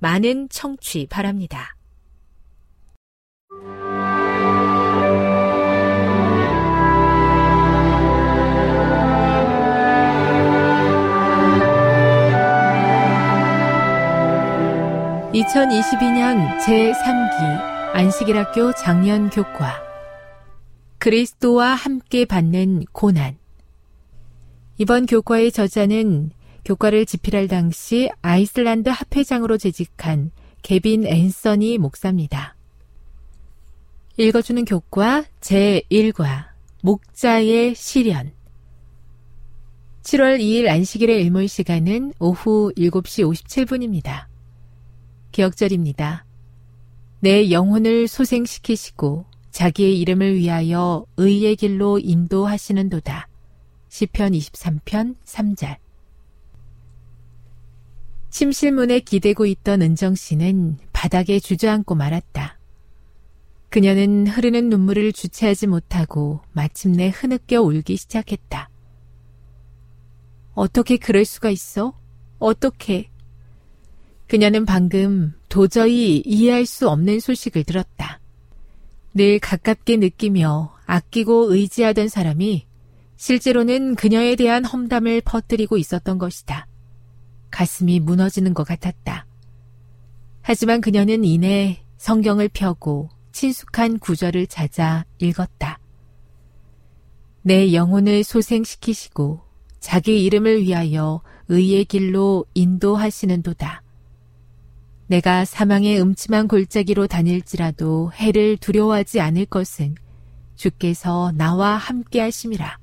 많은 청취 바랍니다. (2022년) 제3기 안식일학교 작년 교과 그리스도와 함께 받는 고난 이번 교과의 저자는 교과를 집필할 당시 아이슬란드 합회장으로 재직한 개빈 앤서니 목사입니다. 읽어주는 교과 제1과 목자의 시련 7월 2일 안식일의 일몰 시간은 오후 7시 57분입니다. 기억절입니다. 내 영혼을 소생시키시고 자기의 이름을 위하여 의의 길로 인도하시는도다. 시편 23편 3절 침실문에 기대고 있던 은정 씨는 바닥에 주저앉고 말았다. 그녀는 흐르는 눈물을 주체하지 못하고 마침내 흐느껴 울기 시작했다. 어떻게 그럴 수가 있어? 어떻게? 그녀는 방금 도저히 이해할 수 없는 소식을 들었다. 늘 가깝게 느끼며 아끼고 의지하던 사람이 실제로는 그녀에 대한 험담을 퍼뜨리고 있었던 것이다. 가슴이 무너지는 것 같았다. 하지만 그녀는 이내 성경을 펴고 친숙한 구절을 찾아 읽었다. 내 영혼을 소생시키시고 자기 이름을 위하여 의의 길로 인도하시는도다. 내가 사망의 음침한 골짜기로 다닐지라도 해를 두려워하지 않을 것은 주께서 나와 함께 하심이라.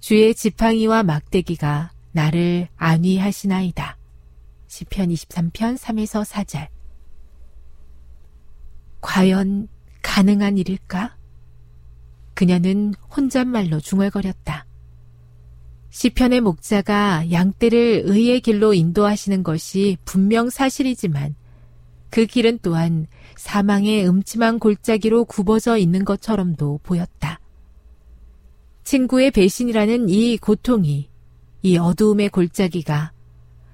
주의 지팡이와 막대기가 나를 안위하시나이다. 시편 23편 3에서 4절. 과연 가능한 일일까? 그녀는 혼잣말로 중얼거렸다. 시편의 목자가 양떼를 의의 길로 인도하시는 것이 분명 사실이지만 그 길은 또한 사망의 음침한 골짜기로 굽어져 있는 것처럼도 보였다. 친구의 배신이라는 이 고통이 이 어두움의 골짜기가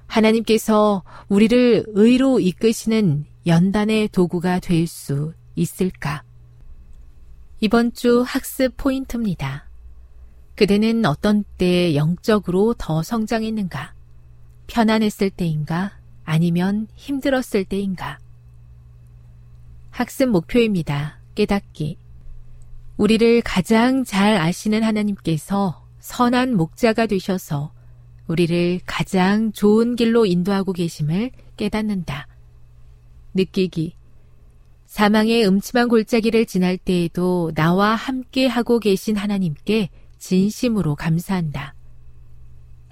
하나님께서 우리를 의로 이끄시는 연단의 도구가 될 수 있을까? 이번 주 학습 포인트입니다. 그대는 어떤 때 영적으로 더 성장했는가? 편안했을 때인가? 아니면 힘들었을 때인가? 학습 목표입니다. 깨닫기. 우리를 가장 잘 아시는 하나님께서 선한 목자가 되셔서 우리를 가장 좋은 길로 인도하고 계심을 깨닫는다. 느끼기. 사망의 음침한 골짜기를 지날 때에도 나와 함께 하고 계신 하나님께 진심으로 감사한다.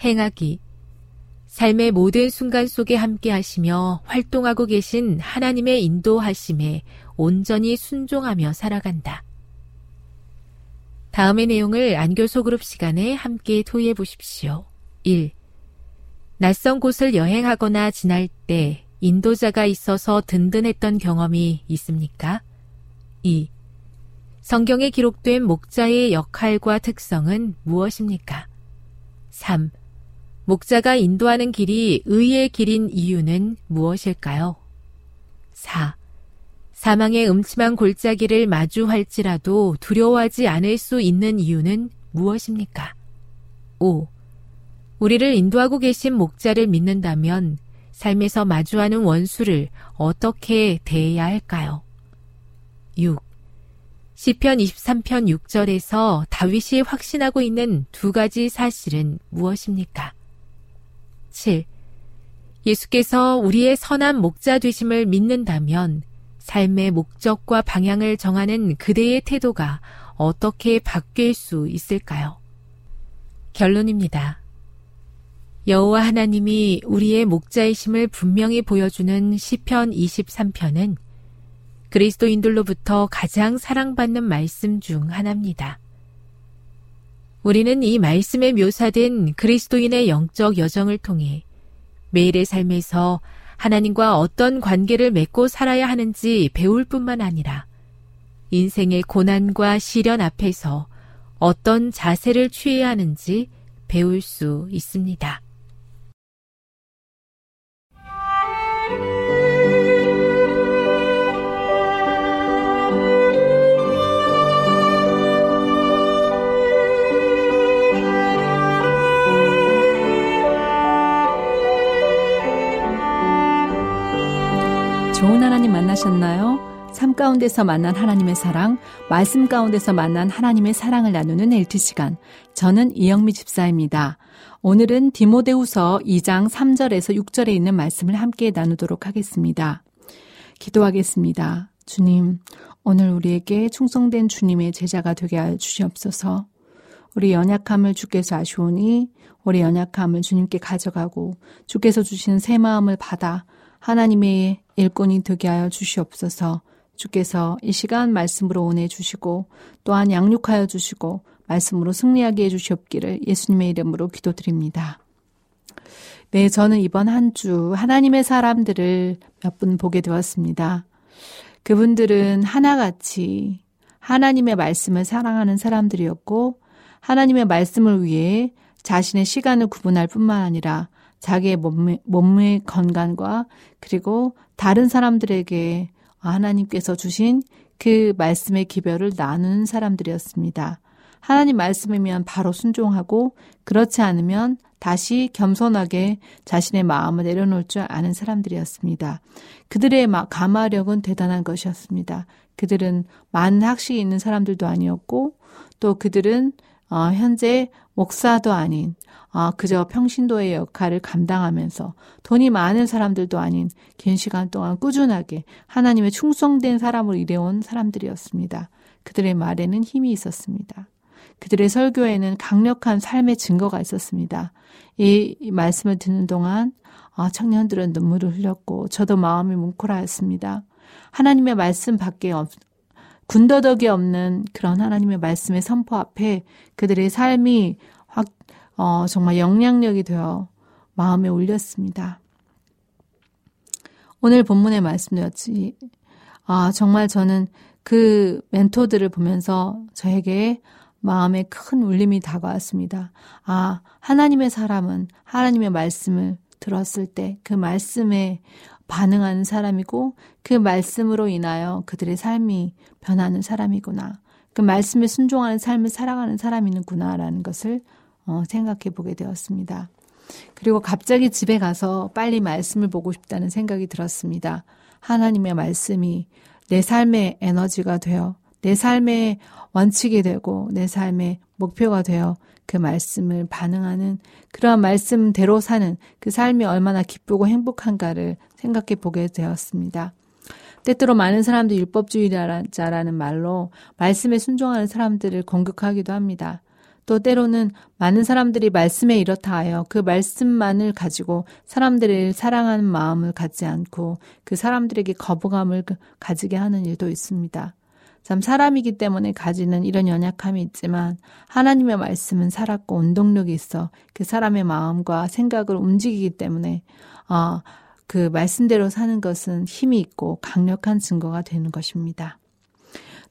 행하기. 삶의 모든 순간 속에 함께 하시며 활동하고 계신 하나님의 인도하심에 온전히 순종하며 살아간다. 다음의 내용을 안교소 그룹 시간에 함께 토의해 보십시오. 1. 낯선 곳을 여행하거나 지날 때 인도자가 있어서 든든했던 경험이 있습니까? 2. 성경에 기록된 목자의 역할과 특성은 무엇입니까? 3. 목자가 인도하는 길이 의의 길인 이유는 무엇일까요? 4. 사망의 음침한 골짜기를 마주할지라도 두려워하지 않을 수 있는 이유는 무엇입니까? 5. 우리를 인도하고 계신 목자를 믿는다면 삶에서 마주하는 원수를 어떻게 대해야 할까요? 6. 시편 23편 6절에서 다윗이 확신하고 있는 두 가지 사실은 무엇입니까? 7. 예수께서 우리의 선한 목자 되심을 믿는다면 삶의 목적과 방향을 정하는 그대의 태도가 어떻게 바뀔 수 있을까요? 결론입니다. 여호와 하나님이 우리의 목자이심을 분명히 보여주는 시편 23편은 그리스도인들로부터 가장 사랑받는 말씀 중 하나입니다. 우리는 이 말씀에 묘사된 그리스도인의 영적 여정을 통해 매일의 삶에서 하나님과 어떤 관계를 맺고 살아야 하는지 배울 뿐만 아니라 인생의 고난과 시련 앞에서 어떤 자세를 취해야 하는지 배울 수 있습니다. 좋은 하나님 만나셨나요? 삶 가운데서 만난 하나님의 사랑, 말씀 가운데서 만난 하나님의 사랑을 나누는 LT 시간. 저는 이영미 집사입니다. 오늘은 디모데후서 2장 3절에서 6절에 있는 말씀을 함께 나누도록 하겠습니다. 기도하겠습니다. 주님, 오늘 우리에게 충성된 주님의 제자가 되게 하여 주시옵소서. 우리 연약함을 주께서 아시오니 우리 연약함을 주님께 가져가고 주께서 주시는 새 마음을 받아 하나님의 일꾼이 되게 하여 주시옵소서. 주께서 이 시간 말씀으로 오해 주시고 또한 양육하여 주시고 말씀으로 승리하게 해 주시옵기를 예수님의 이름으로 기도드립니다. 네, 저는 이번 한 주 하나님의 사람들을 몇 분 보게 되었습니다. 그분들은 하나같이 하나님의 말씀을 사랑하는 사람들이었고 하나님의 말씀을 위해 자신의 시간을 구분할 뿐만 아니라 자기의 몸의, 몸의 건강과 그리고 다른 사람들에게 하나님께서 주신 그 말씀의 기별을 나누는 사람들이었습니다. 하나님 말씀이면 바로 순종하고 그렇지 않으면 다시 겸손하게 자신의 마음을 내려놓을 줄 아는 사람들이었습니다. 그들의 감화력은 대단한 것이었습니다. 그들은 많은 학식이 있는 사람들도 아니었고 또 그들은 어, 현재 목사도 아닌 아, 그저 평신도의 역할을 감당하면서 돈이 많은 사람들도 아닌 긴 시간 동안 꾸준하게 하나님의 충성된 사람으로 일해온 사람들이었습니다. 그들의 말에는 힘이 있었습니다. 그들의 설교에는 강력한 삶의 증거가 있었습니다. 이, 이 말씀을 듣는 동안 아, 청년들은 눈물을 흘렸고 저도 마음이 뭉클하였습니다. 하나님의 말씀 밖에 없, 군더더기 없는 그런 하나님의 말씀의 선포 앞에 그들의 삶이 확 어, 정말 영향력이 되어 마음에 울렸습니다. 오늘 본문의 말씀이었지. 아, 정말 저는 그 멘토들을 보면서 저에게 마음에 큰 울림이 다가왔습니다. 아, 하나님의 사람은 하나님의 말씀을 들었을 때 그 말씀에 반응하는 사람이고 그 말씀으로 인하여 그들의 삶이 변하는 사람이구나. 그 말씀에 순종하는 삶을 살아가는 사람이구나라는 것을 어, 생각해 보게 되었습니다. 그리고 갑자기 집에 가서 빨리 말씀을 보고 싶다는 생각이 들었습니다. 하나님의 말씀이 내 삶의 에너지가 되어 내 삶의 원칙이 되고 내 삶의 목표가 되어 그 말씀을 반응하는 그러한 말씀대로 사는 그 삶이 얼마나 기쁘고 행복한가를 생각해 보게 되었습니다. 때때로 많은 사람들이 율법주의자라는 말로 말씀에 순종하는 사람들을 공격하기도 합니다. 또 때로는 많은 사람들이 말씀에 이렇다 하여 그 말씀만을 가지고 사람들을 사랑하는 마음을 갖지 않고 그 사람들에게 거부감을 그 가지게 하는 일도 있습니다. 참 사람이기 때문에 가지는 이런 연약함이 있지만 하나님의 말씀은 살았고 운동력이 있어 그 사람의 마음과 생각을 움직이기 때문에 어, 그 말씀대로 사는 것은 힘이 있고 강력한 증거가 되는 것입니다.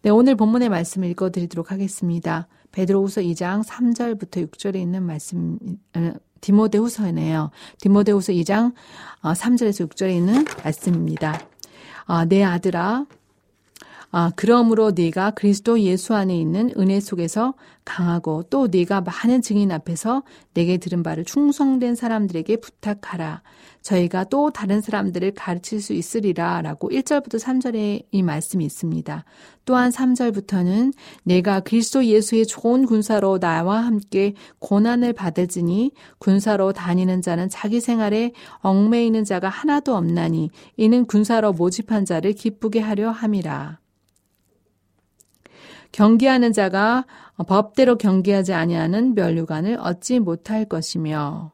네, 오늘 본문의 말씀을 읽어드리도록 하겠습니다. 베드로후서 2장 3절부터 6절에 있는 말씀 어, 디모데후서네요. 디모데후서 2장 3절에서 어, 6절에 있는 말씀입니다. 아, 내 아들아 아, 그러므로 네가 그리스도 예수 안에 있는 은혜 속에서 강하고 또 네가 많은 증인 앞에서 내게 들은 바를 충성된 사람들에게 부탁하라. 저희가 또 다른 사람들을 가르칠 수 있으리라 라고 1절부터 3절에 이 말씀이 있습니다. 또한 3절부터는 내가 그리스도 예수의 좋은 군사로 나와 함께 고난을 받을지니 군사로 다니는 자는 자기 생활에 얽매이는 자가 하나도 없나니 이는 군사로 모집한 자를 기쁘게 하려 함이라. 경계하는 자가 법대로 경계하지 아니하는 멸류관을 얻지 못할 것이며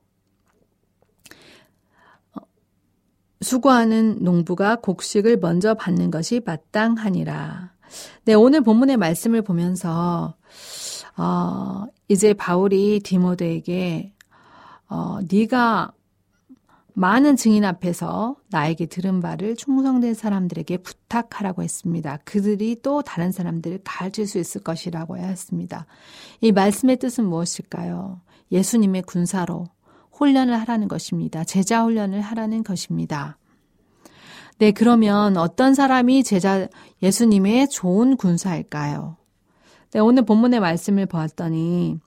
수고하는 농부가 곡식을 먼저 받는 것이 마땅하니라. 네, 오늘 본문의 말씀을 보면서 어, 이제 바울이 디모데에게 어, 네가 많은 증인 앞에서 나에게 들은 바를 충성된 사람들에게 부탁하라고 했습니다. 그들이 또 다른 사람들을 가르칠 수 있을 것이라고 했습니다. 이 말씀의 뜻은 무엇일까요? 예수님의 군사로 훈련을 하라는 것입니다. 제자 훈련을 하라는 것입니다. 네, 그러면 어떤 사람이 제자 예수님의 좋은 군사일까요? 네, 오늘 본문의 말씀을 보았더니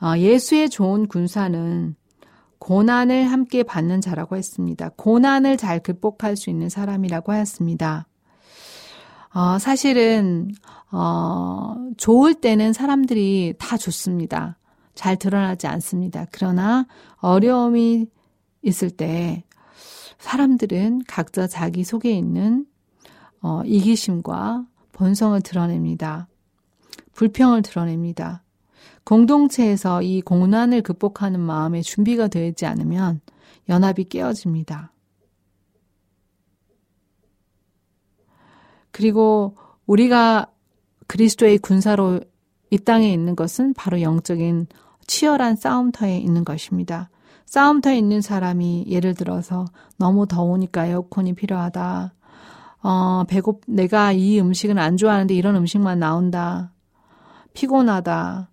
어, 예수의 좋은 군사는 고난을 함께 받는 자라고 했습니다. 고난을 잘 극복할 수 있는 사람이라고 하였습니다. 어, 사실은, 어, 좋을 때는 사람들이 다 좋습니다. 잘 드러나지 않습니다. 그러나 어려움이 있을 때 사람들은 각자 자기 속에 있는 어, 이기심과 본성을 드러냅니다. 불평을 드러냅니다. 공동체에서 이 공난을 극복하는 마음의 준비가 되지 않으면 연합이 깨어집니다. 그리고 우리가 그리스도의 군사로 이 땅에 있는 것은 바로 영적인 치열한 싸움터에 있는 것입니다. 싸움터에 있는 사람이 예를 들어서 너무 더우니까 에어컨이 필요하다. 어, 배고, 내가 이 음식은 안 좋아하는데 이런 음식만 나온다. 피곤하다.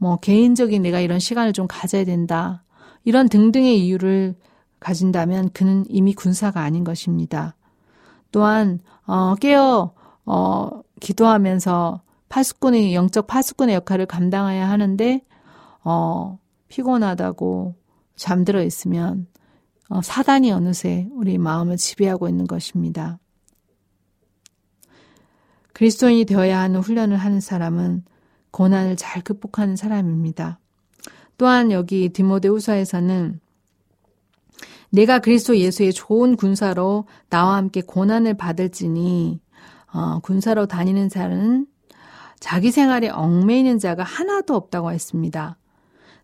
뭐 개인적인 내가 이런 시간을 좀 가져야 된다. 이런 등등의 이유를 가진다면 그는 이미 군사가 아닌 것입니다. 또한 어 깨어 어 기도하면서 파수꾼의 영적 파수꾼의 역할을 감당해야 하는데 어 피곤하다고 잠들어 있으면 어, 사단이 어느새 우리 마음을 지배하고 있는 것입니다. 그리스도인이 되어야 하는 훈련을 하는 사람은 고난을 잘 극복하는 사람입니다. 또한 여기 디모데 후서에서는 내가 그리스도 예수의 좋은 군사로 나와 함께 고난을 받을지니 어, 군사로 다니는 자는 자기 생활에 얽매이는 자가 하나도 없다고 했습니다.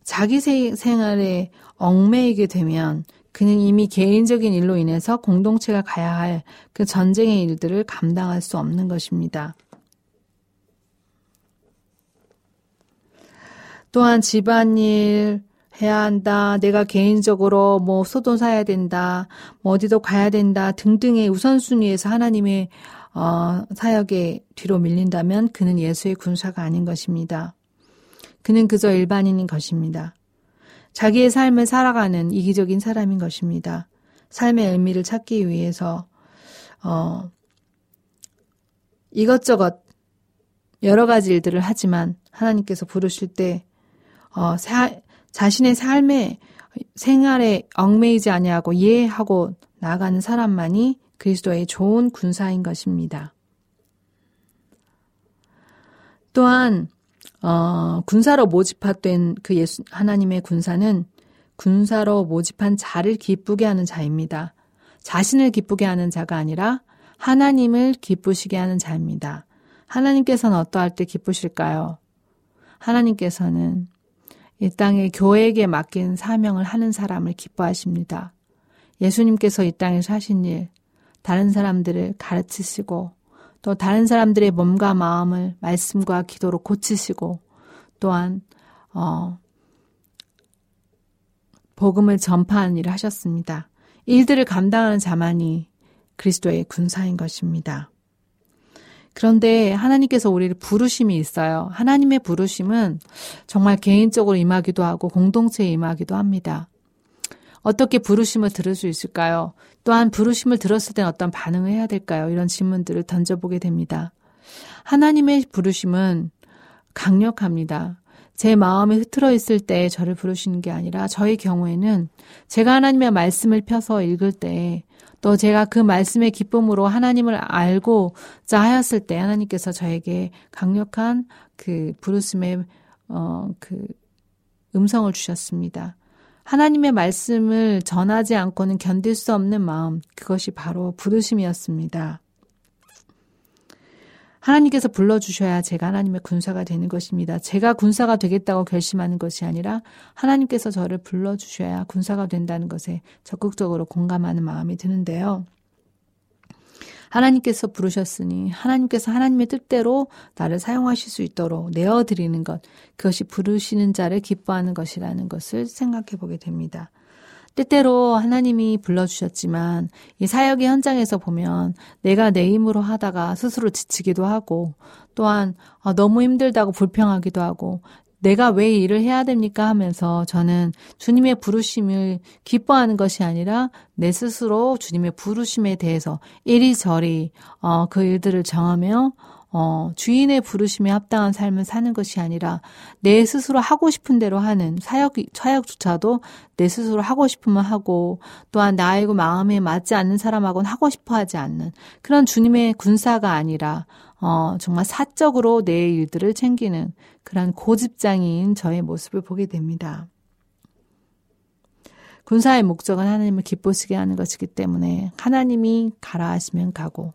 자기 생활에 얽매이게 되면 그는 이미 개인적인 일로 인해서 공동체가 가야 할 그 전쟁의 일들을 감당할 수 없는 것입니다. 또한 집안일 해야 한다. 내가 개인적으로 뭐 소돈 사야 된다. 뭐 어디도 가야 된다. 등등의 우선순위에서 하나님의 어, 사역에 뒤로 밀린다면 그는 예수의 군사가 아닌 것입니다. 그는 그저 일반인인 것입니다. 자기의 삶을 살아가는 이기적인 사람인 것입니다. 삶의 의미를 찾기 위해서 어, 이것저것 여러 가지 일들을 하지만 하나님께서 부르실 때 어, 사, 자신의 삶의 생활에 얽매이지 아니하고 이해하고 나가는 사람만이 그리스도의 좋은 군사인 것입니다. 또한 어, 군사로 모집된 그 예수 하나님의 군사는 군사로 모집한 자를 기쁘게 하는 자입니다. 자신을 기쁘게 하는 자가 아니라 하나님을 기쁘시게 하는 자입니다. 하나님께서는 어떠할 때 기쁘실까요? 하나님께서는 이 땅에 교회에게 맡긴 사명을 하는 사람을 기뻐하십니다. 예수님께서 이 땅에서 하신 일, 다른 사람들을 가르치시고 또 다른 사람들의 몸과 마음을 말씀과 기도로 고치시고 또한 어 복음을 전파하는 일을 하셨습니다. 일들을 감당하는 자만이 그리스도의 군사인 것입니다. 그런데 하나님께서 우리를 부르심이 있어요. 하나님의 부르심은 정말 개인적으로 임하기도 하고 공동체에 임하기도 합니다. 어떻게 부르심을 들을 수 있을까요? 또한 부르심을 들었을 땐 어떤 반응을 해야 될까요? 이런 질문들을 던져보게 됩니다. 하나님의 부르심은 강력합니다. 제 마음이 흐트러 있을 때 저를 부르시는 게 아니라 저의 경우에는 제가 하나님의 말씀을 펴서 읽을 때 또 제가 그 말씀의 기쁨으로 하나님을 알고자 하였을 때 하나님께서 저에게 강력한 그 부르심의 어 그 음성을 주셨습니다. 하나님의 말씀을 전하지 않고는 견딜 수 없는 마음, 그것이 바로 부르심이었습니다. 하나님께서 불러주셔야 제가 하나님의 군사가 되는 것입니다. 제가 군사가 되겠다고 결심하는 것이 아니라 하나님께서 저를 불러주셔야 군사가 된다는 것에 적극적으로 공감하는 마음이 드는데요. 하나님께서 부르셨으니 하나님께서 하나님의 뜻대로 나를 사용하실 수 있도록 내어드리는 것, 그것이 부르시는 자를 기뻐하는 것이라는 것을 생각해 보게 됩니다. 때때로 하나님이 불러주셨지만 이 사역의 현장에서 보면 내가 내 힘으로 하다가 스스로 지치기도 하고 또한 아, 너무 힘들다고 불평하기도 하고 내가 왜 일을 해야 됩니까? 하면서 저는 주님의 부르심을 기뻐하는 것이 아니라 내 스스로 주님의 부르심에 대해서 이리저리 어, 그 일들을 정하며 어, 주인의 부르심에 합당한 삶을 사는 것이 아니라 내 스스로 하고 싶은 대로 하는 사역, 사역조차도 내 스스로 하고 싶으면 하고 또한 나이고 마음에 맞지 않는 사람하고는 하고 싶어 하지 않는 그런 주님의 군사가 아니라 어, 정말 사적으로 내 일들을 챙기는 그런 고집장인 저의 모습을 보게 됩니다. 군사의 목적은 하나님을 기쁘시게 하는 것이기 때문에 하나님이 가라 하시면 가고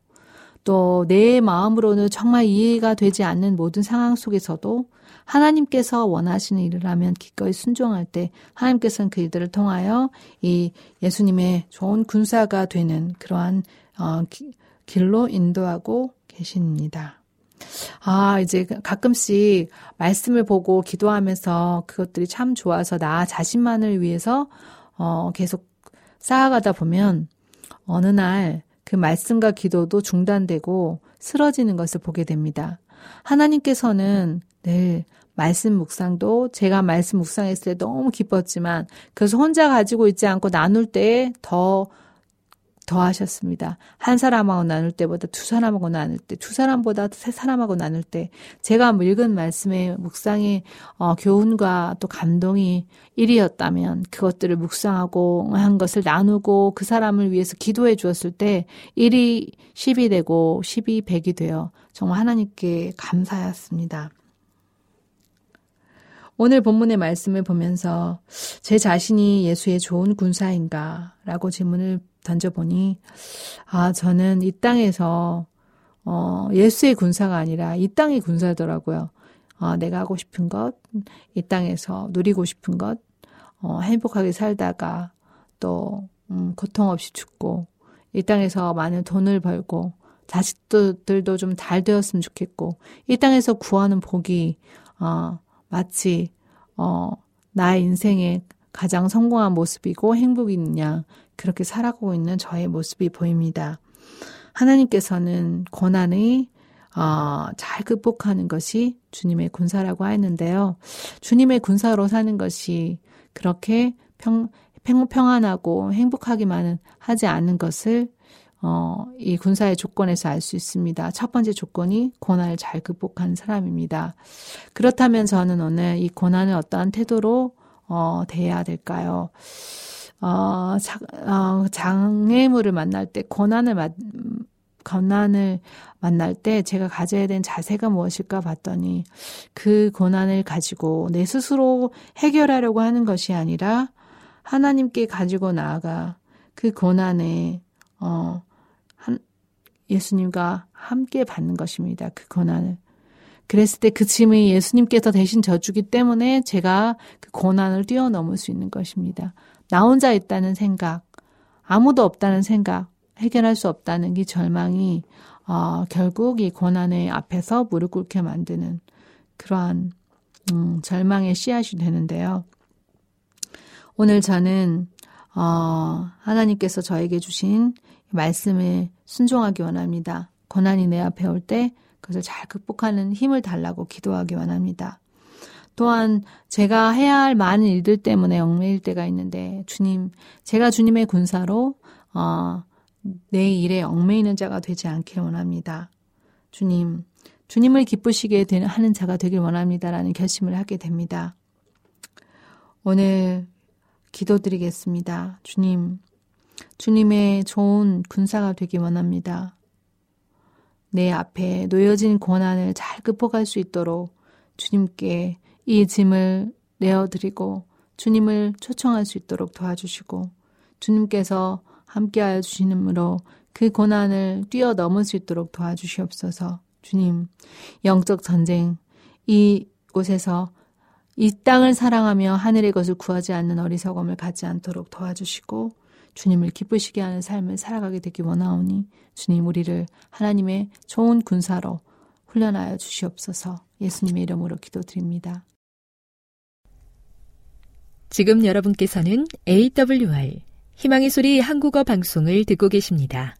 또 내 마음으로는 정말 이해가 되지 않는 모든 상황 속에서도 하나님께서 원하시는 일을 하면 기꺼이 순종할 때 하나님께서는 그 일들을 통하여 이 예수님의 좋은 군사가 되는 그러한 어, 길로 인도하고 계십니다. 아, 이제 가끔씩 말씀을 보고 기도하면서 그것들이 참 좋아서 나 자신만을 위해서 어, 계속 쌓아가다 보면 어느 날 그 말씀과 기도도 중단되고 쓰러지는 것을 보게 됩니다. 하나님께서는 늘 말씀 묵상도 제가 말씀 묵상했을 때 너무 기뻤지만 그래서 혼자 가지고 있지 않고 나눌 때더 더 하셨습니다. 한 사람하고 나눌 때보다 두 사람하고 나눌 때, 두 사람보다 세 사람하고 나눌 때, 제가 읽은 말씀의 묵상의 어, 교훈과 또 감동이 1이었다면 그것들을 묵상하고 한 것을 나누고 그 사람을 위해서 기도해 주었을 때 1이 10이 되고 10이 100이 되어 정말 하나님께 감사했습니다. 오늘 본문의 말씀을 보면서 제 자신이 예수의 좋은 군사인가? 라고 질문을 던져보니, 아, 저는 이 땅에서, 어, 예수의 군사가 아니라 이 땅의 군사더라고요. 어, 내가 하고 싶은 것, 이 땅에서 누리고 싶은 것, 어, 행복하게 살다가 또, 음, 고통 없이 죽고, 이 땅에서 많은 돈을 벌고, 자식들도 좀 잘 되었으면 좋겠고, 이 땅에서 구하는 복이, 어, 마치, 어, 나의 인생의 가장 성공한 모습이고 행복이 있느냐, 그렇게 살아가고 있는 저의 모습이 보입니다. 하나님께서는 고난의 어, 잘 극복하는 것이 주님의 군사라고 하였는데요. 주님의 군사로 사는 것이 그렇게 평, 평, 평안하고 행복하기만은 하지 않는 것을 어, 이 군사의 조건에서 알 수 있습니다. 첫 번째 조건이 고난을 잘 극복한 사람입니다. 그렇다면 저는 오늘 이 고난을 어떠한 태도로 어, 대해야 될까요? 어, 자, 어, 장애물을 만날 때, 고난을 만, 고난을 만날 때 제가 가져야 되는 자세가 무엇일까 봤더니 그 고난을 가지고 내 스스로 해결하려고 하는 것이 아니라 하나님께 가지고 나아가 그 고난에, 어, 한, 예수님과 함께 받는 것입니다. 그 고난을. 그랬을 때 그 짐이 예수님께서 대신 져주기 때문에 제가 그 고난을 뛰어넘을 수 있는 것입니다. 나 혼자 있다는 생각, 아무도 없다는 생각, 해결할 수 없다는 이 절망이 어, 결국 이 고난의 앞에서 무릎 꿇게 만드는 그러한 음, 절망의 씨앗이 되는데요. 오늘 저는 어, 하나님께서 저에게 주신 말씀에 순종하기 원합니다. 고난이 내 앞에 올 때 그것을 잘 극복하는 힘을 달라고 기도하기 원합니다. 또한 제가 해야 할 많은 일들 때문에 얽매일 때가 있는데 주님, 제가 주님의 군사로 어, 내 일에 얽매이는 자가 되지 않길 원합니다. 주님, 주님을 기쁘시게 되는 하는 자가 되길 원합니다라는 결심을 하게 됩니다. 오늘 기도드리겠습니다. 주님, 주님의 좋은 군사가 되기 원합니다. 내 앞에 놓여진 고난을 잘 극복할 수 있도록 주님께 이 짐을 내어드리고 주님을 초청할 수 있도록 도와주시고 주님께서 함께하여 주시므로 그 고난을 뛰어넘을 수 있도록 도와주시옵소서. 주님, 영적 전쟁, 이 곳에서 이 땅을 사랑하며 하늘의 것을 구하지 않는 어리석음을 갖지 않도록 도와주시고 주님을 기쁘시게 하는 삶을 살아가게 되기 원하오니 주님 우리를 하나님의 좋은 군사로 훈련하여 주시옵소서 예수님의 이름으로 기도드립니다. 지금 여러분께서는 AWR 희망의 소리 한국어 방송을 듣고 계십니다.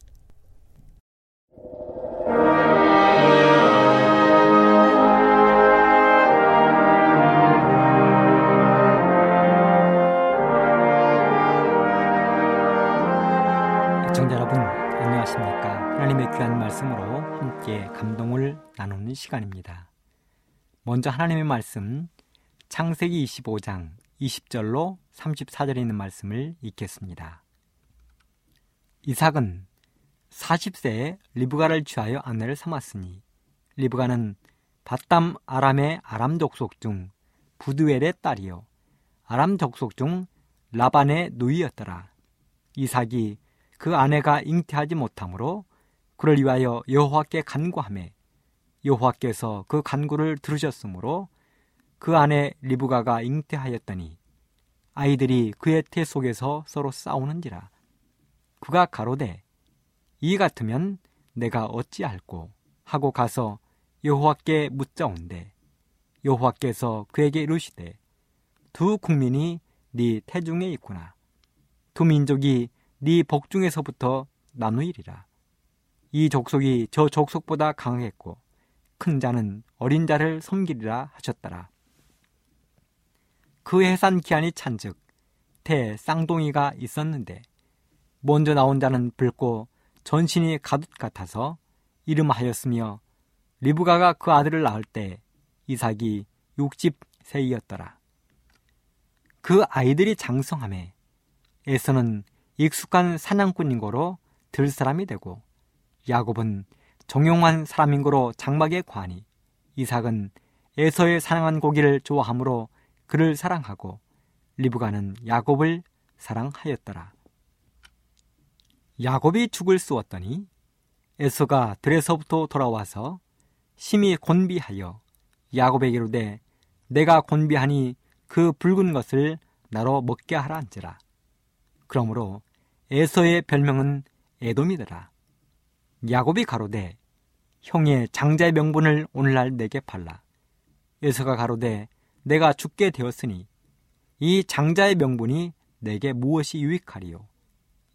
귀한 말씀으로 함께 감동을 나누는 시간입니다. 먼저 하나님의 말씀 창세기 25장 20절로 34절에 있는 말씀을 읽겠습니다. 이삭은 40세에 리브가를 취하여 아내를 삼았으니 리브가는 바담 아람의 아람 족속 중 부두엘의 딸이요. 아람 족속 중 라반의 누이였더라. 이삭이 그 아내가 잉태하지 못하므로 그를 위하여 여호와께 간구하매 여호와께서 그 간구를 들으셨으므로 그 아내 리브가가 잉태하였더니 아이들이 그의 태 속에서 서로 싸우는지라. 그가 가로되 이 같으면 내가 어찌할꼬? 하고 가서 여호와께 묻자온대. 여호와께서 그에게 이르시되 두 국민이 네 태중에 있구나. 두 민족이 네 복중에서부터 나누이리라. 이 족속이 저 족속보다 강했고 큰 자는 어린 자를 섬기리라 하셨더라. 그 해산 기한이 찬즉 대 쌍둥이가 있었는데 먼저 나온 자는 붉고 전신이 가둣 같아서 이름하였으며 리브가가 그 아들을 낳을 때 이삭이 60세이었더라. 그 아이들이 장성함에 에서는 익숙한 사냥꾼인 거로 들 사람이 되고 야곱은 정용한 사람인 거로 장막에 관이 이삭은 에서의 사냥한 고기를 좋아하므로 그를 사랑하고 리브가는 야곱을 사랑하였더라. 야곱이 죽을 쏘았더니 에서가 들에서부터 돌아와서 심히 곤비하여 야곱에게 이르되 내가 곤비하니 그 붉은 것을 나로 먹게 하라 한지라. 그러므로 에서의 별명은 에돔이더라. 야곱이 가로되 형의 장자의 명분을 오늘날 내게 팔라. 에서가 가로되 내가 죽게 되었으니 이 장자의 명분이 내게 무엇이 유익하리요.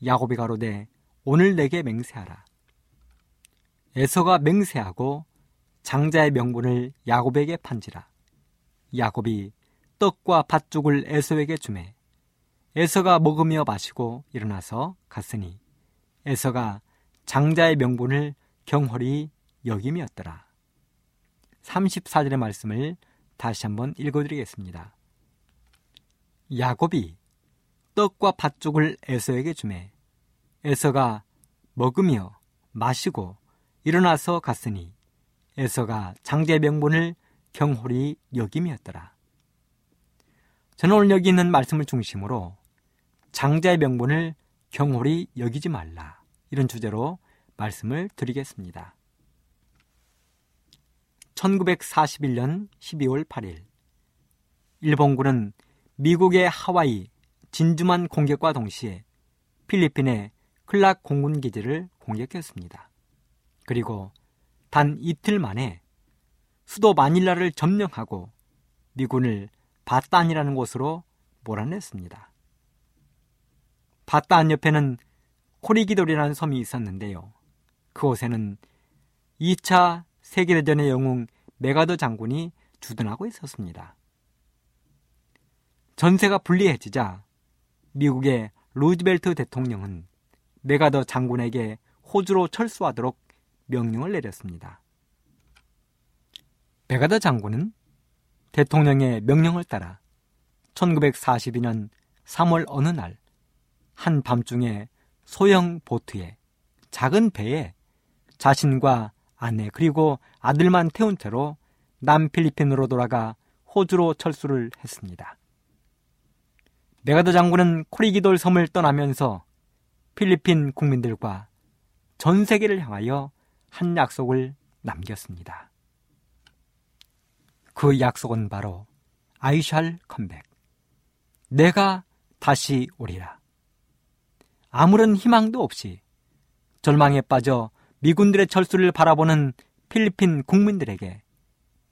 야곱이 가로되 오늘 내게 맹세하라. 에서가 맹세하고 장자의 명분을 야곱에게 판지라. 야곱이 떡과 팥죽을 에서에게 주매 에서가 먹으며 마시고 일어나서 갔으니 에서가 장자의 명분을 경홀히 여김이었더라. 34절의 말씀을 다시 한번 읽어드리겠습니다. 야곱이 떡과 팥죽을 에서에게 주매 에서가 먹으며 마시고 일어나서 갔으니 에서가 장자의 명분을 경홀히 여김이었더라. 저는 오늘 여기 있는 말씀을 중심으로 장자의 명분을 경홀히 여기지 말라. 이런 주제로 말씀을 드리겠습니다. 1941년 12월 8일 일본군은 미국의 하와이 진주만 공격과 동시에 필리핀의 클락 공군 기지를 공격했습니다. 그리고 단 이틀 만에 수도 마닐라를 점령하고 미군을 바딴이라는 곳으로 몰아냈습니다. 바딴 옆에는 코리기돌이라는 섬이 있었는데요. 그곳에는 2차 세계대전의 영웅 메가더 장군이 주둔하고 있었습니다. 전세가 불리해지자 미국의 루즈벨트 대통령은 메가더 장군에게 호주로 철수하도록 명령을 내렸습니다. 메가더 장군은 대통령의 명령을 따라 1942년 3월 어느 날 한밤중에 소형 보트에 작은 배에 자신과 아내 그리고 아들만 태운 채로 남필리핀으로 돌아가 호주로 철수를 했습니다. 메가더 장군은 코리기돌 섬을 떠나면서 필리핀 국민들과 전 세계를 향하여 한 약속을 남겼습니다. 그 약속은 바로 아이샬 컴백. 내가 다시 오리라. 아무런 희망도 없이 절망에 빠져 미군들의 철수를 바라보는 필리핀 국민들에게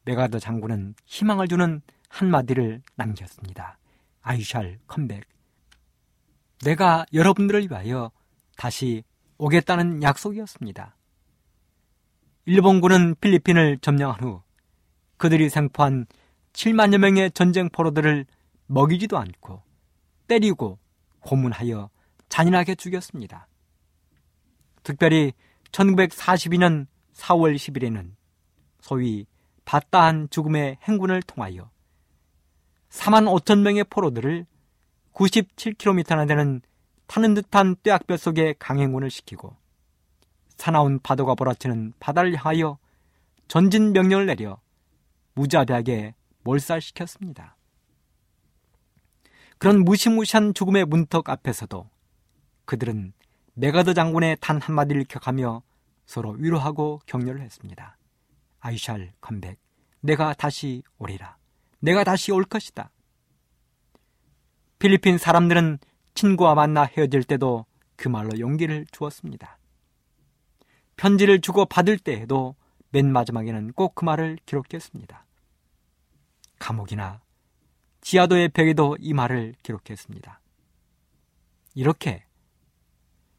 메가더 장군은 희망을 주는 한마디를 남겼습니다. 아이샬 컴백. 내가 여러분들을 위하여 다시 오겠다는 약속이었습니다. 일본군은 필리핀을 점령한 후 그들이 생포한 7만여 명의 전쟁 포로들을 먹이지도 않고 때리고 고문하여 잔인하게 죽였습니다. 특별히 1942년 4월 10일에는 소위 바다한 죽음의 행군을 통하여 4만 5천 명의 포로들을 97km나 되는 타는 듯한 뙤약볕 속에 강행군을 시키고 사나운 파도가 몰아치는 바다를 향하여 전진 명령을 내려 무자비하게 몰살시켰습니다. 그런 무시무시한 죽음의 문턱 앞에서도 그들은 메가더 장군의 단 한마디를 기억하며 서로 위로하고 격려를 했습니다. 아이샬 컴백, 내가 다시 오리라. 내가 다시 올 것이다. 필리핀 사람들은 친구와 만나 헤어질 때도 그 말로 용기를 주었습니다. 편지를 주고 받을 때에도 맨 마지막에는 꼭 그 말을 기록했습니다. 감옥이나 지하도의 벽에도 이 말을 기록했습니다. 이렇게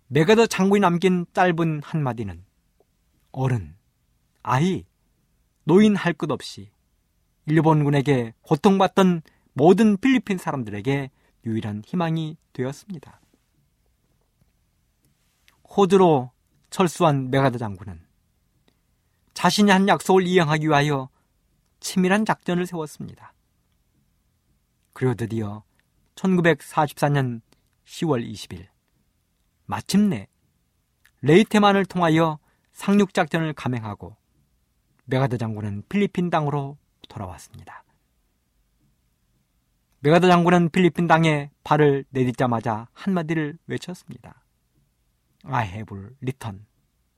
메가더 장군이 남긴 짧은 한마디는 어른, 아이, 노인 할 것 없이 일본군에게 고통받던 모든 필리핀 사람들에게 유일한 희망이 되었습니다. 호주로 철수한 맥아더 장군은 자신이 한 약속을 이행하기 위하여 치밀한 작전을 세웠습니다. 그리고 드디어 1944년 10월 20일 마침내 레이테만을 통하여 상륙작전을 감행하고 맥아더 장군은 필리핀 땅으로 돌아왔습니다. 맥아더 장군은 필리핀 땅에 발을 내딛자마자 한마디를 외쳤습니다. I have returned.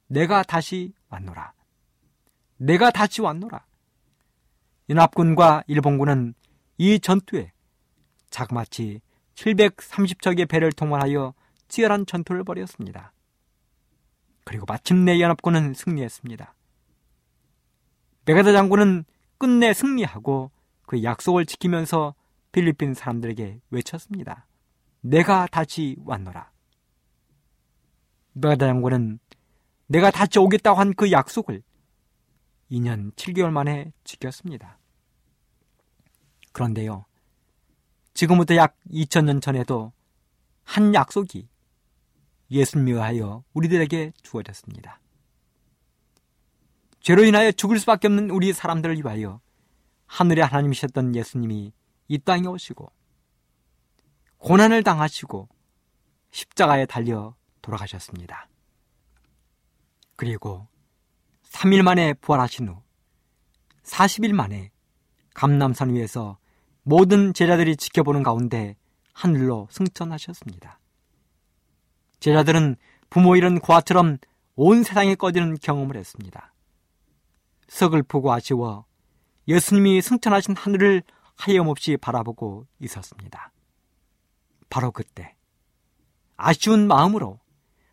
내가 다시 왔노라. 내가 다시 왔노라. 연합군과 일본군은 이 전투에 자그마치 730척의 배를 통원하여 치열한 전투를 벌였습니다. 그리고 마침내 연합군은 승리했습니다. 메가더 장군은 끝내 승리하고 그 약속을 지키면서 필리핀 사람들에게 외쳤습니다. 내가 다시 왔노라. 메가더 장군은 내가 다시 오겠다고 한 그 약속을 2년 7개월 만에 지켰습니다. 그런데요, 지금부터 약 2000년 전에도 한 약속이 예수님을 위하여 우리들에게 주어졌습니다. 죄로 인하여 죽을 수밖에 없는 우리 사람들을 위하여 하늘의 하나님이셨던 예수님이 이 땅에 오시고 고난을 당하시고 십자가에 달려 돌아가셨습니다. 그리고 3일 만에 부활하신 후 40일 만에 감남산 위에서 모든 제자들이 지켜보는 가운데 하늘로 승천하셨습니다. 제자들은 부모 잃은 고아처럼 온 세상에 꺼지는 경험을 했습니다. 서글프고 아쉬워 예수님이 승천하신 하늘을 하염없이 바라보고 있었습니다. 바로 그때 아쉬운 마음으로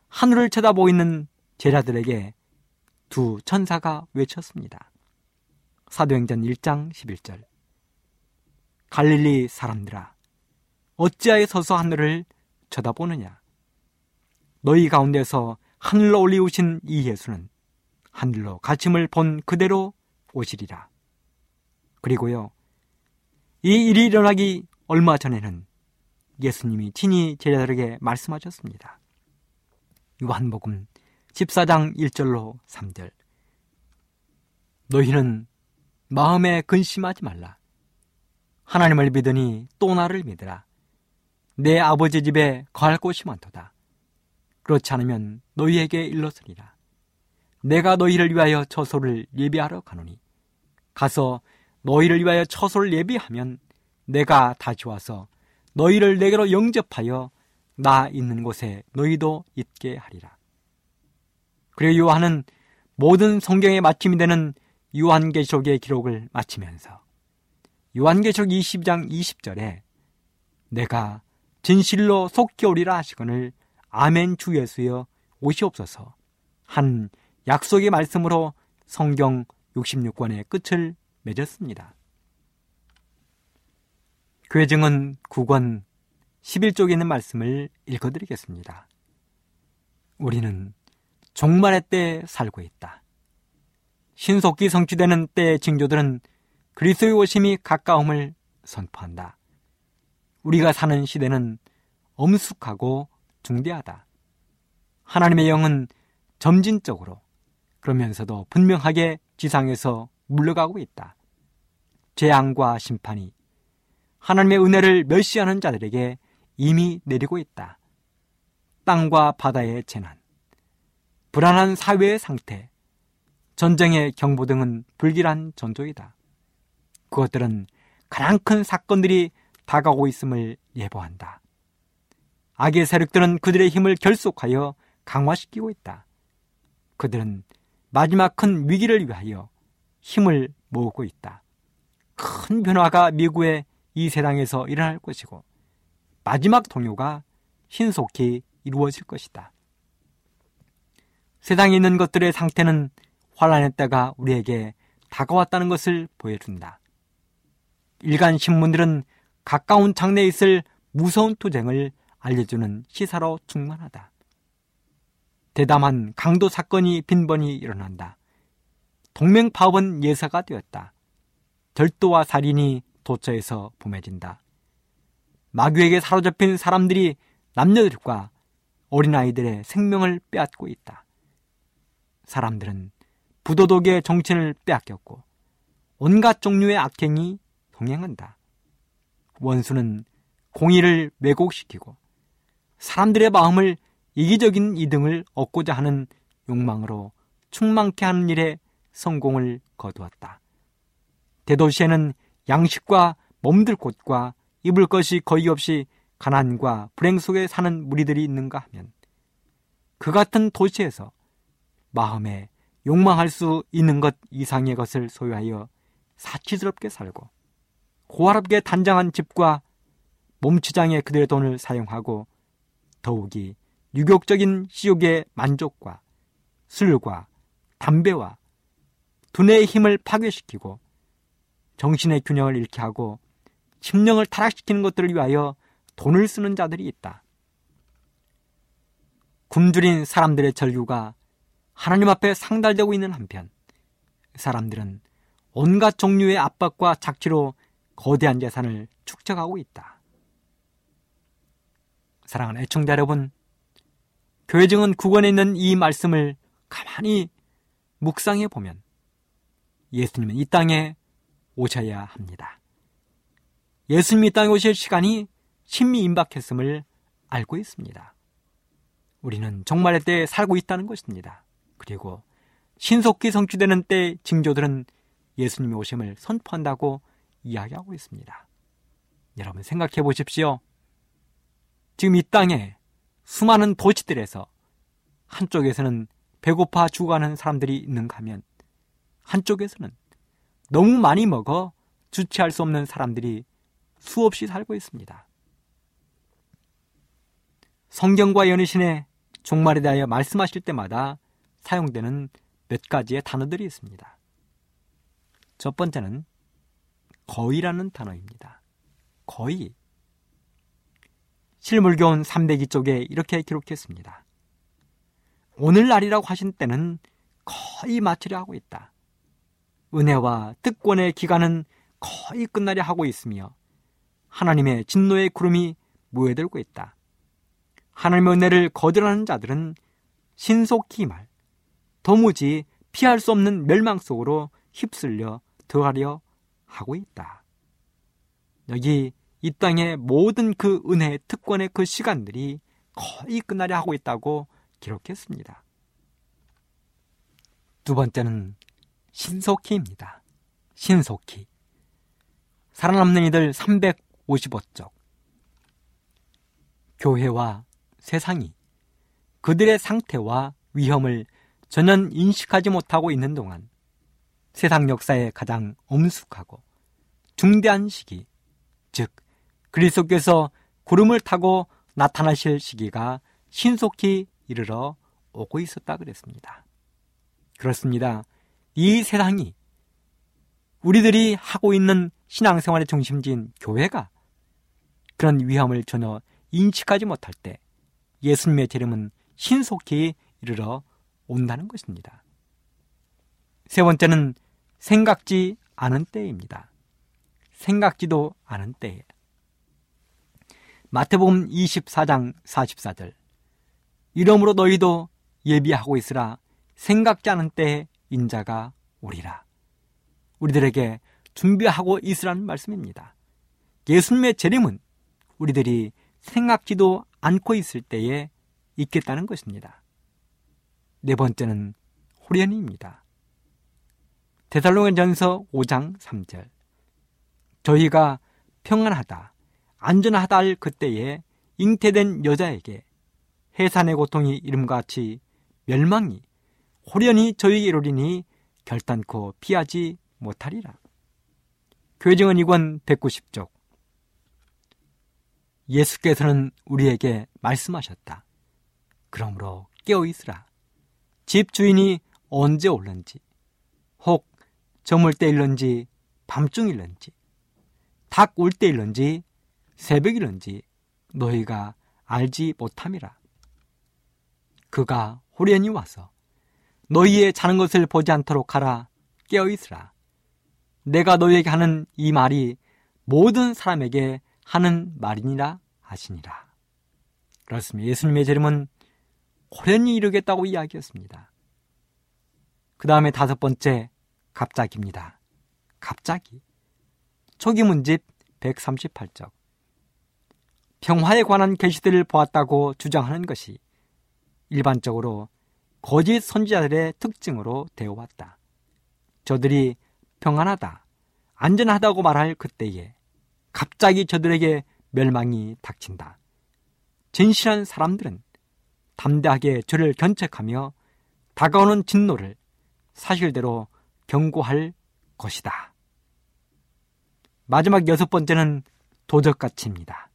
하늘을 쳐다보고 있는 제자들에게 두 천사가 외쳤습니다. 사도행전 1장 11절 갈릴리 사람들아 어찌하여 서서 하늘을 쳐다보느냐 너희 가운데서 하늘로 올리우신 이 예수는 하늘로 가침을 본 그대로 오시리라. 그리고요, 이 일이 일어나기 얼마 전에는 예수님이 친히 제자들에게 말씀하셨습니다. 요한복음 14장 1절로 3절. 너희는 마음에 근심하지 말라. 하나님을 믿으니 또 나를 믿으라. 내 아버지 집에 거할 곳이 많도다. 그렇지 않으면 너희에게 일러서리라. 내가 너희를 위하여 처소를 예비하러 가노니 가서 너희를 위하여 처소를 예비하면 내가 다시 와서 너희를 내게로 영접하여 나 있는 곳에 너희도 있게 하리라. 그리고 요한은 모든 성경의 마침이 되는 요한계시록의 기록을 마치면서 요한계시록 22장 20절에 내가 진실로 속히 오리라 하시거늘 아멘 주 예수여 오시옵소서 한 약속의 말씀으로 성경 66권의 끝을 맺었습니다. 교회증은 9권 11쪽에 있는 말씀을 읽어드리겠습니다. 우리는 종말의 때에 살고 있다. 신속히 성취되는 때의 징조들은 그리스도의 오심이 가까움을 선포한다. 우리가 사는 시대는 엄숙하고 중대하다. 하나님의 영은 점진적으로 그러면서도 분명하게 지상에서 물러가고 있다. 재앙과 심판이 하나님의 은혜를 멸시하는 자들에게 이미 내리고 있다. 땅과 바다의 재난, 불안한 사회의 상태, 전쟁의 경보 등은 불길한 전조이다. 그것들은 가장 큰 사건들이 다가오고 있음을 예보한다. 악의 세력들은 그들의 힘을 결속하여 강화시키고 있다. 그들은 마지막 큰 위기를 위하여 힘을 모으고 있다. 큰 변화가 미국의 이 세상에서 일어날 것이고 마지막 동요가 신속히 이루어질 것이다. 세상에 있는 것들의 상태는 환란의 때가 우리에게 다가왔다는 것을 보여준다. 일간 신문들은 가까운 장래에 있을 무서운 투쟁을 알려주는 시사로 충만하다. 대담한 강도 사건이 빈번히 일어난다. 동맹 파업은 예사가 되었다. 절도와 살인이 도처에서 봄해진다. 마귀에게 사로잡힌 사람들이 남녀들과 어린아이들의 생명을 빼앗고 있다. 사람들은 부도덕의 정신을 빼앗겼고 온갖 종류의 악행이 동행한다. 원수는 공의를 왜곡시키고 사람들의 마음을 이기적인 이등을 얻고자 하는 욕망으로 충만케 하는 일에 성공을 거두었다. 대도시에는 양식과 몸들 곳과 입을 것이 거의 없이 가난과 불행 속에 사는 무리들이 있는가 하면 그 같은 도시에서 마음에 욕망할 수 있는 것 이상의 것을 소유하여 사치스럽게 살고 고아롭게 단장한 집과 몸치장에 그들의 돈을 사용하고 더욱이 유격적인 시욕의 만족과 술과 담배와 두뇌의 힘을 파괴시키고 정신의 균형을 잃게 하고 심령을 타락시키는 것들을 위하여 돈을 쓰는 자들이 있다. 굶주린 사람들의 절규가 하나님 앞에 상달되고 있는 한편 사람들은 온갖 종류의 압박과 착취로 거대한 재산을 축적하고 있다. 사랑하는 애청자 여러분, 교회 증은 구권에 있는 이 말씀을 가만히 묵상해 보면 예수님은 이 땅에 오셔야 합니다. 예수님이 이 땅에 오실 시간이 신미 임박했음을 알고 있습니다. 우리는 정말의 때에 살고 있다는 것입니다. 그리고 신속히 성취되는 때 징조들은 예수님의 오심을 선포한다고 이야기하고 있습니다. 여러분 생각해 보십시오. 지금 이 땅에 수많은 도시들에서 한쪽에서는 배고파 죽어가는 사람들이 있는가 하면 한쪽에서는 너무 많이 먹어 주체할 수 없는 사람들이 수없이 살고 있습니다. 성경과 연희신의 종말에 대하여 말씀하실 때마다 사용되는 몇 가지의 단어들이 있습니다. 첫 번째는 거의라는 단어입니다. 거의. 실물교훈 302 쪽에 이렇게 기록했습니다. 오늘날이라고 하신 때는 거의 마치려 하고 있다. 은혜와 특권의 기간은 거의 끝나려 하고 있으며 하나님의 진노의 구름이 모여들고 있다. 하나님의 은혜를 거절하는 자들은 신속히 말, 도무지 피할 수 없는 멸망 속으로 휩쓸려 들어가려 하고 있다. 여기 이 땅의 모든 그 은혜의 특권의 그 시간들이 거의 끝나려 하고 있다고 기록했습니다. 두 번째는 신속히입니다. 신속히. 살아남는 이들 355쪽. 교회와 세상이 그들의 상태와 위험을 전혀 인식하지 못하고 있는 동안 세상 역사의 가장 엄숙하고 중대한 시기, 즉 그리스도께서 구름을 타고 나타나실 시기가 신속히 이르러 오고 있었다 그랬습니다. 그렇습니다. 이 세상이 우리들이 하고 있는 신앙생활의 중심지인 교회가 그런 위험을 전혀 인식하지 못할 때 예수님의 재림은 신속히 이르러 온다는 것입니다. 세 번째는 생각지 않은 때입니다. 생각지도 않은 때에 마태복음 24장 44절 이러므로 너희도 예비하고 있으라 생각지 않은 때에 인자가 오리라. 우리들에게 준비하고 있으라는 말씀입니다. 예수님의 재림은 우리들이 생각지도 않고 있을 때에 있겠다는 것입니다. 네 번째는 호련입니다. 데살로니전서 5장 3절 저희가 평안하다 안전하다 할 그때에 잉태된 여자에게 해산의 고통이 이름같이 멸망이 호련히 저희에게 이르리니 결단코 피하지 못하리라. 교정은 이권 190쪽 예수께서는 우리에게 말씀하셨다. 그러므로 깨어 있으라. 집 주인이 언제 올는지, 혹 저물 때일런지, 밤중일런지, 닭울 때일런지, 새벽일런지 너희가 알지 못함이라. 그가 호련히 와서 너희의 자는 것을 보지 않도록 하라 깨어 있으라. 내가 너희에게 하는 이 말이 모든 사람에게 하는 말이니라 하시니라. 그렇습니다. 예수님의 재림은 호련히 이루겠다고 이야기했습니다. 그 다음에 다섯 번째 갑자기입니다. 갑자기. 초기 문집 138적. 평화에 관한 계시들을 보았다고 주장하는 것이 일반적으로 거짓 선지자들의 특징으로 되어 왔다. 저들이 평안하다, 안전하다고 말할 그때에 갑자기 저들에게 멸망이 닥친다. 진실한 사람들은 담대하게 저를 견책하며 다가오는 진노를 사실대로 경고할 것이다. 마지막 여섯 번째는 도적가치입니다.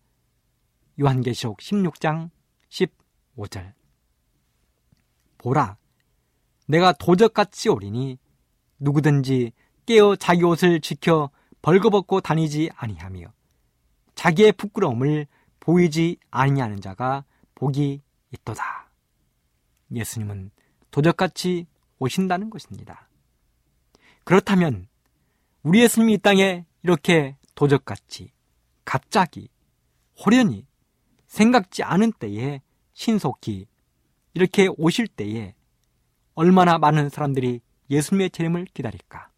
요한계시록 16장 15절. 보라, 내가 도적같이 오리니 누구든지 깨어 자기 옷을 지켜 벌거벗고 다니지 아니하며 자기의 부끄러움을 보이지 아니하는 자가 복이 있도다. 예수님은 도적같이 오신다는 것입니다. 그렇다면 우리 예수님이 이 땅에 이렇게 도적같이 갑자기 호련히 생각지 않은 때에 신속히 이렇게 오실 때에 얼마나 많은 사람들이 예수님의 재림을 기다릴까?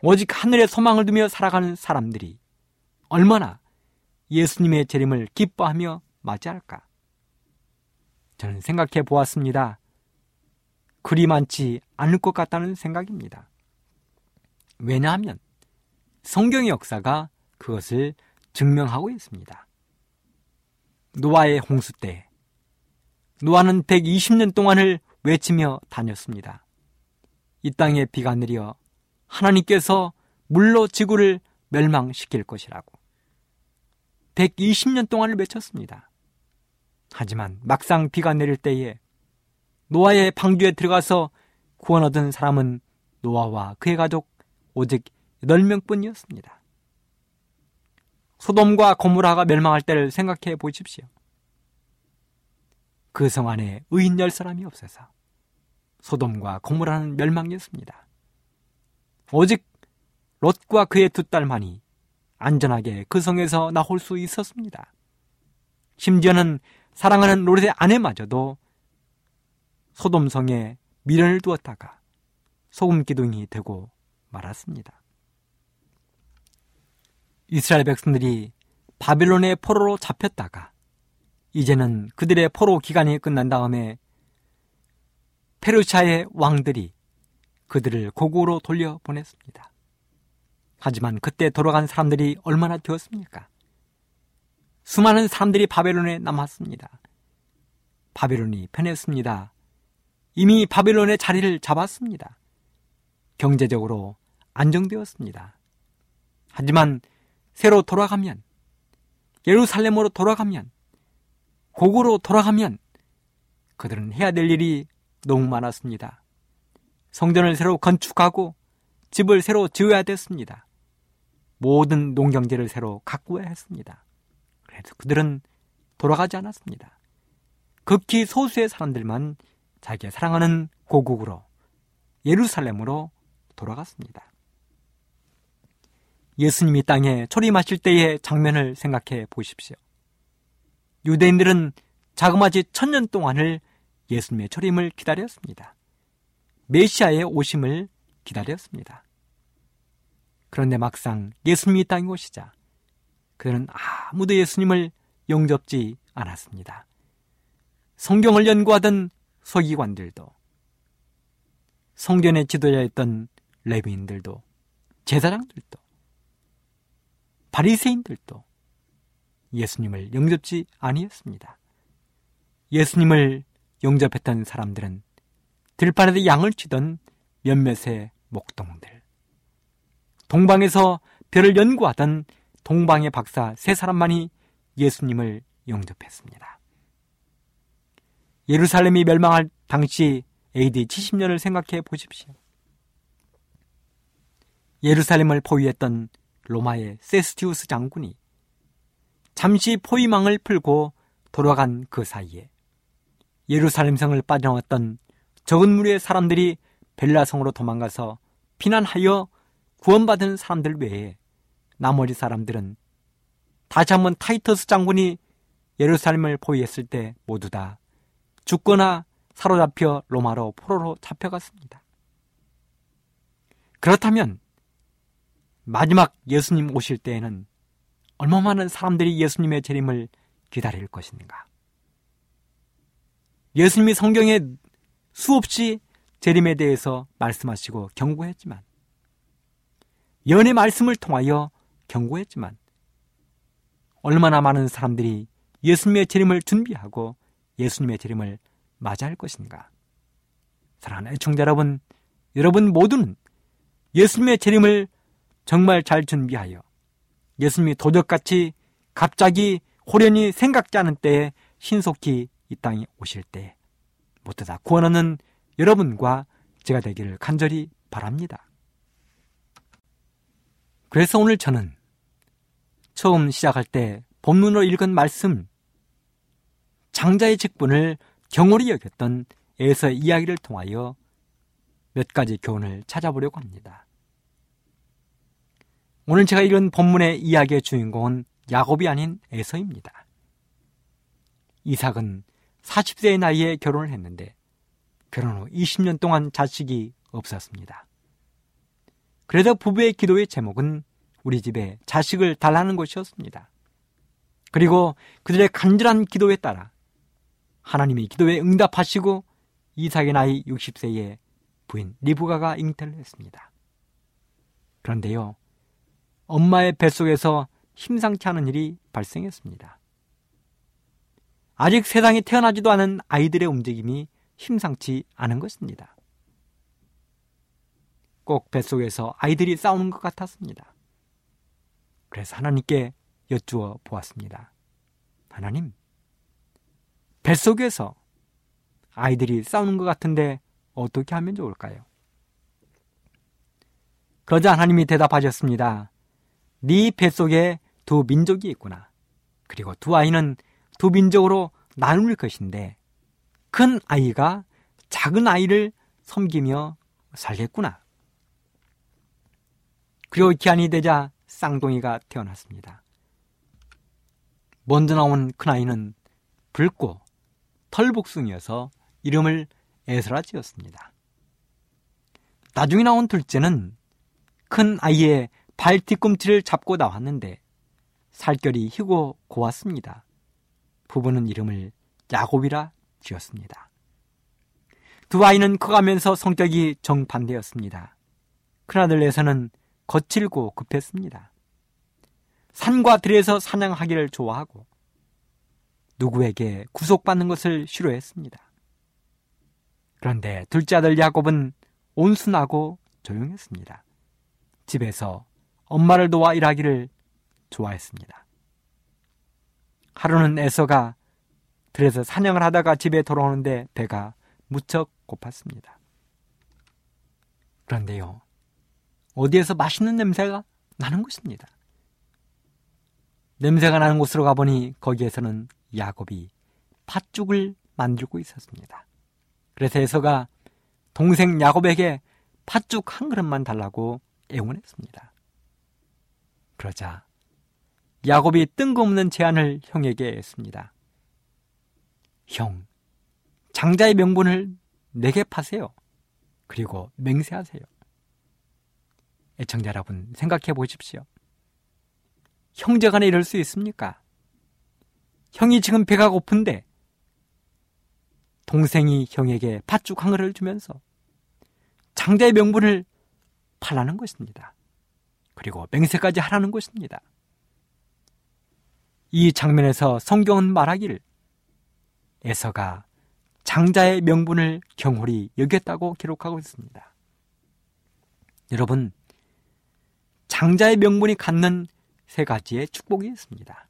오직 하늘에 소망을 두며 살아가는 사람들이 얼마나 예수님의 재림을 기뻐하며 맞이할까? 저는 생각해 보았습니다. 그리 많지 않을 것 같다는 생각입니다. 왜냐하면 성경의 역사가 그것을 증명하고 있습니다. 노아의 홍수 때 노아는 120년 동안을 외치며 다녔습니다. 이 땅에 비가 내려 하나님께서 물로 지구를 멸망시킬 것이라고. 120년 동안을 외쳤습니다. 하지만 막상 비가 내릴 때에 노아의 방주에 들어가서 구원 얻은 사람은 노아와 그의 가족 오직 8명뿐이었습니다. 소돔과 고무라가 멸망할 때를 생각해 보십시오. 그 성 안에 의인 열 사람이 없어서 소돔과 고무라는 멸망이었습니다. 오직 롯과 그의 두 딸만이 안전하게 그 성에서 나올 수 있었습니다. 심지어는 사랑하는 롯의 아내마저도 소돔성에 미련을 두었다가 소금 기둥이 되고 말았습니다. 이스라엘 백성들이 바빌론의 포로로 잡혔다가 이제는 그들의 포로 기간이 끝난 다음에 페르시아의 왕들이 그들을 고국으로 돌려보냈습니다. 하지만 그때 돌아간 사람들이 얼마나 되었습니까? 수많은 사람들이 바벨론에 남았습니다. 바벨론이 편했습니다. 이미 바벨론의 자리를 잡았습니다. 경제적으로 안정되었습니다. 하지만 새로 돌아가면, 예루살렘으로 돌아가면, 고구로 돌아가면 그들은 해야 될 일이 너무 많았습니다. 성전을 새로 건축하고 집을 새로 지어야 됐습니다. 모든 농경지를 새로 가꾸어야 했습니다. 그래도 그들은 돌아가지 않았습니다. 극히 소수의 사람들만 자기가 사랑하는 고국으로 예루살렘으로 돌아갔습니다. 예수님이 땅에 초림하실 때의 장면을 생각해 보십시오. 유대인들은 자그마치 천년 동안을 예수님의 초림을 기다렸습니다. 메시아의 오심을 기다렸습니다. 그런데 막상 예수님이 땅에 오시자 그들은 아무도 예수님을 영접지 않았습니다. 성경을 연구하던 서기관들도 성전의 지도자였던 레비인들도 제사장들도 바리새인들도 예수님을 영접지 아니했습니다. 예수님을 영접했던 사람들은 들판에서 양을 치던 몇몇의 목동들, 동방에서 별을 연구하던 동방의 박사 세 사람만이 예수님을 영접했습니다. 예루살렘이 멸망할 당시 AD 70년을 생각해 보십시오. 예루살렘을 포위했던 로마의 세스티우스 장군이 잠시 포위망을 풀고 돌아간 그 사이에 예루살렘 성을 빠져나왔던 적은 무리의 사람들이 벨라성으로 도망가서 피난하여 구원받은 사람들 외에 나머지 사람들은 다시 한번 타이터스 장군이 예루살렘을 포위했을 때 모두 다 죽거나 사로잡혀 로마로 포로로 잡혀갔습니다. 그렇다면 마지막 예수님 오실 때에는 얼마 많은 사람들이 예수님의 재림을 기다릴 것인가? 예수님이 성경에 수없이 재림에 대해서 말씀하시고 경고했지만 연의 말씀을 통하여 경고했지만 얼마나 많은 사람들이 예수님의 재림을 준비하고 예수님의 재림을 맞이할 것인가? 사랑하는 애청자 여러분, 여러분 모두는 예수님의 재림을 정말 잘 준비하여 예수님이 도적같이 갑자기 호련히 생각지 않은 때에 신속히 이 땅에 오실 때 모두 다 구원하는 여러분과 제가 되기를 간절히 바랍니다. 그래서 오늘 저는 처음 시작할 때 본문으로 읽은 말씀, 장자의 직분을 경홀히 여겼던 에서 이야기를 통하여 몇 가지 교훈을 찾아보려고 합니다. 오늘 제가 읽은 본문의 이야기의 주인공은 야곱이 아닌 에서입니다. 이삭은 40세의 나이에 결혼을 했는데 결혼 후 20년 동안 자식이 없었습니다. 그래서 부부의 기도의 제목은 우리 집에 자식을 달라는 것이었습니다. 그리고 그들의 간절한 기도에 따라 하나님이 기도에 응답하시고 이삭의 나이 60세에 부인 리브가가 잉태를 했습니다. 그런데요, 엄마의 뱃속에서 심상치 않은 일이 발생했습니다. 아직 세상에 태어나지도 않은 아이들의 움직임이 심상치 않은 것입니다. 꼭 뱃속에서 아이들이 싸우는 것 같았습니다. 그래서 하나님께 여쭈어 보았습니다. 하나님, 뱃속에서 아이들이 싸우는 것 같은데 어떻게 하면 좋을까요? 그러자 하나님이 대답하셨습니다. 네 뱃속에 두 민족이 있구나. 그리고 두 아이는 두 민족으로 나눌 것인데 큰 아이가 작은 아이를 섬기며 살겠구나. 그리고 기한이 되자 쌍둥이가 태어났습니다. 먼저 나온 큰아이는 붉고 털복숭이여서 이름을 에스라 지었습니다. 나중에 나온 둘째는 큰 아이의 발 뒤꿈치를 잡고 나왔는데 살결이 희고 고왔습니다. 부부는 이름을 야곱이라 지었습니다. 두 아이는 커가면서 성격이 정반대였습니다. 큰아들 에서는 거칠고 급했습니다. 산과 들에서 사냥하기를 좋아하고 누구에게 구속받는 것을 싫어했습니다. 그런데 둘째 아들 야곱은 온순하고 조용했습니다. 집에서 엄마를 도와 일하기를 좋아했습니다. 하루는 에서가 들에서 사냥을 하다가 집에 돌아오는데 배가 무척 고팠습니다. 그런데요, 어디에서 맛있는 냄새가 나는 것입니다. 냄새가 나는 곳으로 가보니 거기에서는 야곱이 팥죽을 만들고 있었습니다. 그래서 에서가 동생 야곱에게 팥죽 한 그릇만 달라고 애원했습니다. 그러자 야곱이 뜬금없는 제안을 형에게 했습니다. 형, 장자의 명분을 내게 파세요. 그리고 맹세하세요. 애청자 여러분, 생각해 보십시오. 형제 간에 이럴 수 있습니까? 형이 지금 배가 고픈데 동생이 형에게 팥죽 한 그릇을 주면서 장자의 명분을 팔라는 것입니다. 그리고 맹세까지 하라는 것입니다. 이 장면에서 성경은 말하기를 에서가 장자의 명분을 경홀히 여겼다고 기록하고 있습니다. 여러분, 장자의 명분이 갖는 세 가지의 축복이 있습니다.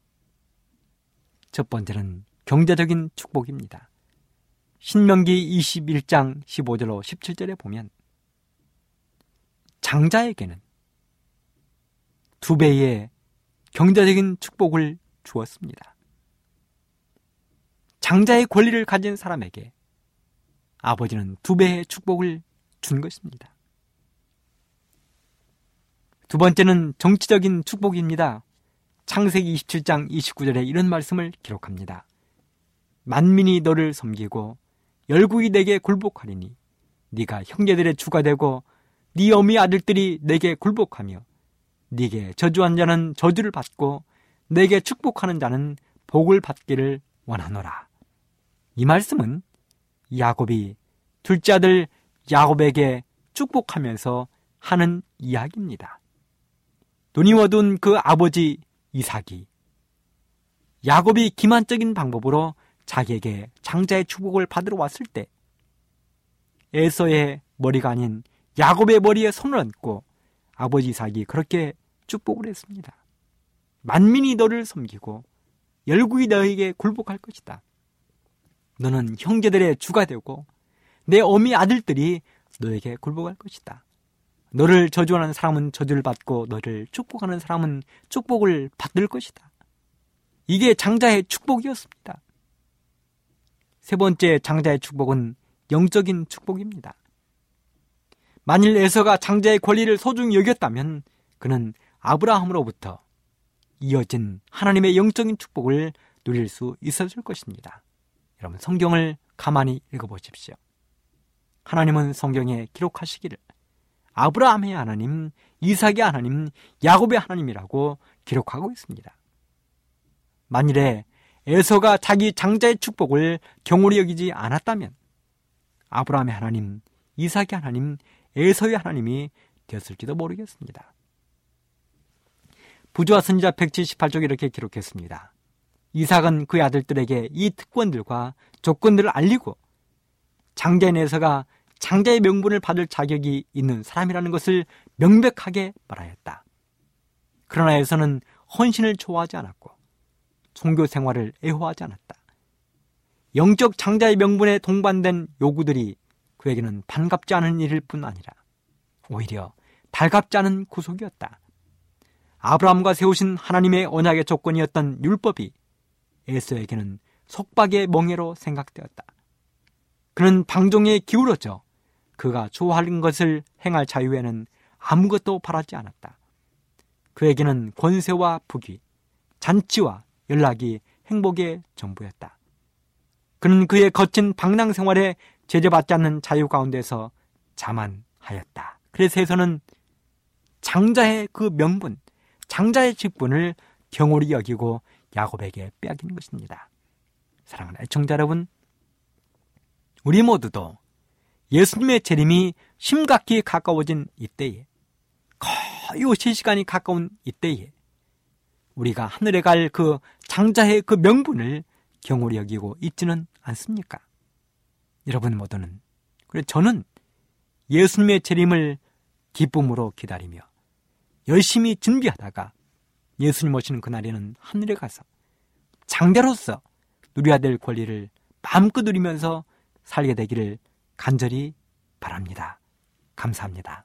첫 번째는 경제적인 축복입니다. 신명기 21장 15절로 17절에 보면 장자에게는 두 배의 경제적인 축복을 주었습니다. 장자의 권리를 가진 사람에게 아버지는 두 배의 축복을 준 것입니다. 두 번째는 정치적인 축복입니다. 창세기 27장 29절에 이런 말씀을 기록합니다. 만민이 너를 섬기고 열국이 내게 굴복하리니 네가 형제들의 주가 되고 네 어미 아들들이 내게 굴복하며 네게 저주한 자는 저주를 받고 내게 축복하는 자는 복을 받기를 원하노라. 이 말씀은 야곱이 둘째 아들 야곱에게 축복하면서 하는 이야기입니다. 눈이 어두운 그 아버지 이삭이 야곱이 기만적인 방법으로 자기에게 장자의 축복을 받으러 왔을 때 에서의 머리가 아닌 야곱의 머리에 손을 얹고 아버지 이삭이 그렇게 축복을 했습니다. 만민이 너를 섬기고 열국이 너에게 굴복할 것이다. 너는 형제들의 주가 되고 내 어미 아들들이 너에게 굴복할 것이다. 너를 저주하는 사람은 저주를 받고 너를 축복하는 사람은 축복을 받을 것이다. 이게 장자의 축복이었습니다. 세 번째 장자의 축복은 영적인 축복입니다. 만일 에서가 장자의 권리를 소중히 여겼다면 그는 아브라함으로부터 이어진 하나님의 영적인 축복을 누릴 수 있었을 것입니다. 여러분 성경을 가만히 읽어보십시오. 하나님은 성경에 기록하시기를 아브라함의 하나님, 이삭의 하나님, 야곱의 하나님이라고 기록하고 있습니다. 만일에 에서가 자기 장자의 축복을 경홀히 여기지 않았다면 아브라함의 하나님, 이삭의 하나님, 에서의 하나님이 되었을지도 모르겠습니다. 부조와 선지자 178쪽에 이렇게 기록했습니다. 이삭은 그의 아들들에게 이 특권들과 조건들을 알리고 장자인 에서가 장자의 명분을 받을 자격이 있는 사람이라는 것을 명백하게 말하였다. 그러나 에서는 헌신을 좋아하지 않았고 종교 생활을 애호하지 않았다. 영적 장자의 명분에 동반된 요구들이 그에게는 반갑지 않은 일일 뿐 아니라 오히려 달갑지 않은 구속이었다. 아브라함과 세우신 하나님의 언약의 조건이었던 율법이 에서에게는 속박의 멍해로 생각되었다. 그는 방종에 기울어져 그가 좋아하는 것을 행할 자유에는 아무것도 바라지 않았다. 그에게는 권세와 부귀, 잔치와 연락이 행복의 전부였다. 그는 그의 거친 방랑 생활에 제재받지 않는 자유 가운데서 자만하였다. 그래서 에서는 장자의 그 명분, 장자의 직분을 경홀히 여기고 야곱에게 빼앗기는 것입니다. 사랑하는 애청자 여러분, 우리 모두도 예수님의 재림이 심각히 가까워진 이때에 거의 오실 시간이 가까운 이때에 우리가 하늘에 갈 그 장자의 그 명분을 경홀히 여기고 있지는 않습니까? 여러분 모두는 그래 저는 예수님의 재림을 기쁨으로 기다리며 열심히 준비하다가 예수님 오시는 그날에는 하늘에 가서 장자로서 누려야 될 권리를 마음껏 누리면서 살게 되기를 간절히 바랍니다. 감사합니다.